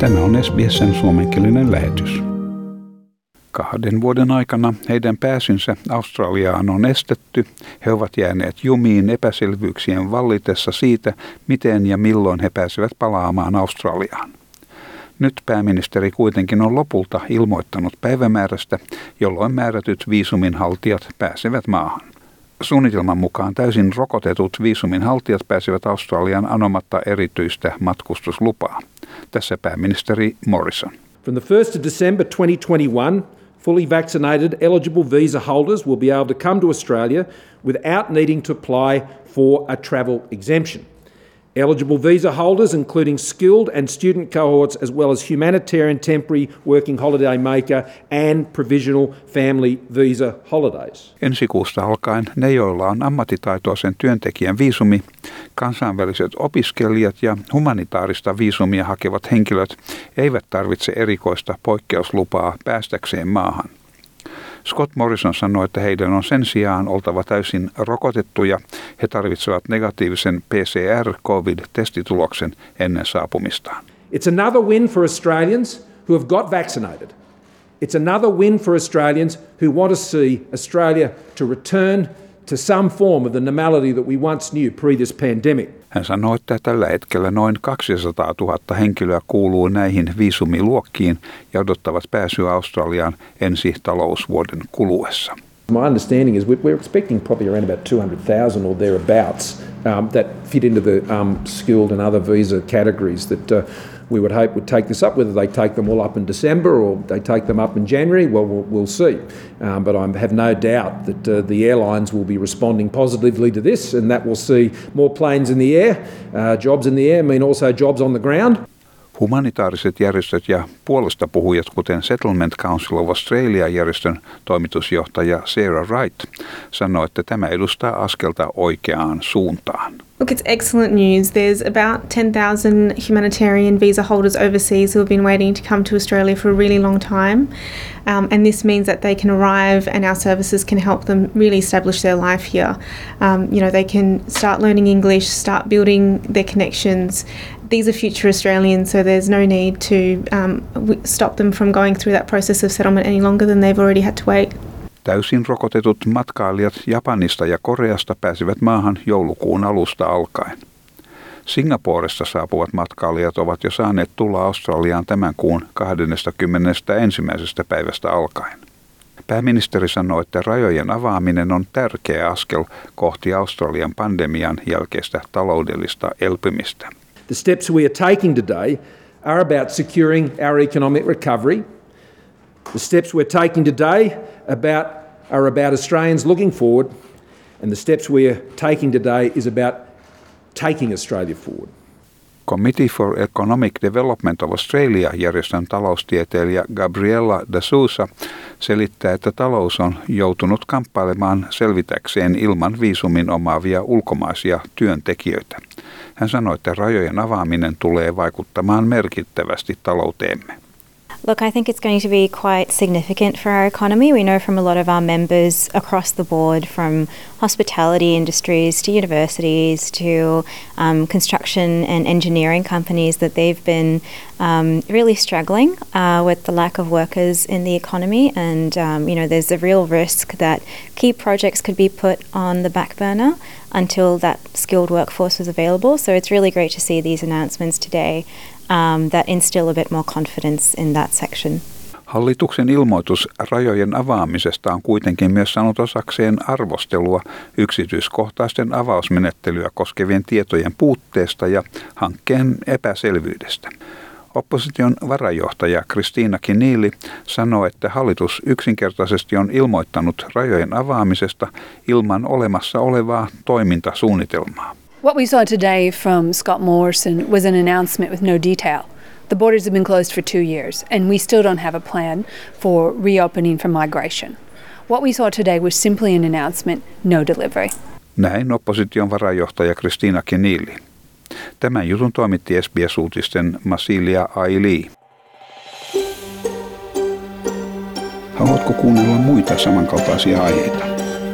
Tämä on SBSn suomenkielinen lähetys. Kahden vuoden aikana heidän pääsynsä Australiaan on estetty. He ovat jääneet jumiin epäselvyyksien vallitessa siitä, miten ja milloin he pääsevät palaamaan Australiaan. Nyt pääministeri kuitenkin on lopulta ilmoittanut päivämäärästä, jolloin määrätyt viisuminhaltijat pääsevät maahan. Suunnitelman mukaan täysin rokotetut viisumin haltijat pääsevät Australian anomatta erityistä matkustuslupaa. Tässä pääministeri Morrison. From the 1st of December 2021, fully vaccinated eligible visa holders will be able to come to Australia without needing to apply for a travel exemption. Eligible visa holders, including skilled and student cohorts, as well as humanitarian temporary working holiday maker and provisional family visa holidays. Ensi kuusta alkaen ne, joilla on ammattitaitoisen työntekijän viisumi, kansainväliset opiskelijat ja humanitaarista viisumia hakevat henkilöt eivät tarvitse erikoista poikkeuslupaa päästäkseen maahan. Scott Morrison sanoi, että heidän on sen sijaan oltava täysin rokotettuja. He tarvitsevat negatiivisen PCR-COVID-testituloksen ennen saapumistaan. It's another win for Australians who have got vaccinated. It's another win for Australians who want to see Australia to return to some form of the normality that we once knew pre this pandemic. Hän sanoi, että tällä hetkellä noin 200 000 henkilöä kuuluu näihin viisumiluokkiin ja odottavat pääsyä Australiaan ensi talousvuoden kuluessa. My understanding is we're expecting probably around about 200,000 or thereabouts um, that fit into the um, skilled and other visa categories that uh, we would hope would take this up. Whether they take them all up in December or they take them up in January, well, we'll, we'll see. Um, but I have no doubt that uh, the airlines will be responding positively to this, and that will see more planes in the air. Uh, jobs in the air mean also jobs on the ground. Humanitaariset järjestöt ja puolesta puhujat, kuten Settlement Council of Australia-järjestön toimitusjohtaja Sarah Wright, sanoi, että tämä edustaa askelta oikeaan suuntaan. Look, it's excellent news. There's about 10,000 humanitarian visa holders overseas who have been waiting to come to Australia for a really long time. Um, and this means that they can arrive and our services can help them really establish their life here. Um, you know, they can start learning English, start building their connections. These are future Australians, so there's no need to um, stop them from going through that process of settlement any longer than they've already had to wait. Täysin rokotetut matkailijat Japanista ja Koreasta pääsivät maahan joulukuun alusta alkaen. Singaporesta saapuvat matkailijat ovat jo saaneet tulla Australiaan tämän kuun 21. päivästä alkaen. Pääministeri sanoi, että rajojen avaaminen on tärkeä askel kohti Australian pandemian jälkeistä taloudellista elpymistä. The steps we are taking today are about securing our economic recovery. The steps we're taking today about, are about Australians looking forward, and the steps we are taking today is about taking Australia forward. Committee for Economic Development of Australia järjestön taloustieteilijä Gabriella de Sousa selittää, että talous on joutunut kamppailemaan selvitäkseen ilman viisumin omaavia ulkomaisia työntekijöitä. Hän sanoi, että rajojen avaaminen tulee vaikuttamaan merkittävästi talouteemme. Look, I think it's going to be quite significant for our economy. We know from a lot of our members across the board, from hospitality industries to universities to um, construction and engineering companies, that they've been um, really struggling uh, with the lack of workers in the economy. And, um, you know, there's a real risk that key projects could be put on the back burner until that skilled workforce was available. So it's really great to see these announcements today um, that instill a bit more confidence in that section. Hallituksen ilmoitus rajojen avaamisesta on kuitenkin myös saanut osakseen arvostelua yksityiskohtaisten avausmenettelyä koskevien tietojen puutteesta ja hankkeen epäselvyydestä. Opposition varajohtaja Kristiina Kiniili sanoi, että hallitus yksinkertaisesti on ilmoittanut rajojen avaamisesta ilman olemassa olevaa toimintasuunnitelmaa. What we saw today from Scott Morrison was an announcement with no detail. The borders have been closed for two years, and we still don't have a plan for reopening for migration. What we saw today was simply an announcement, no delivery. Näin opposition varajohtaja Kristiina Kenili. Tämän jutun toimitti SBS-uutisten Masilia Aili. Haluatko kuunnella muita samankaltaisia aiheita?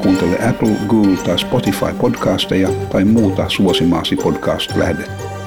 Kuuntele Apple, Google tai Spotify podcasteja tai muuta suosimaasi podcast-lähdettä.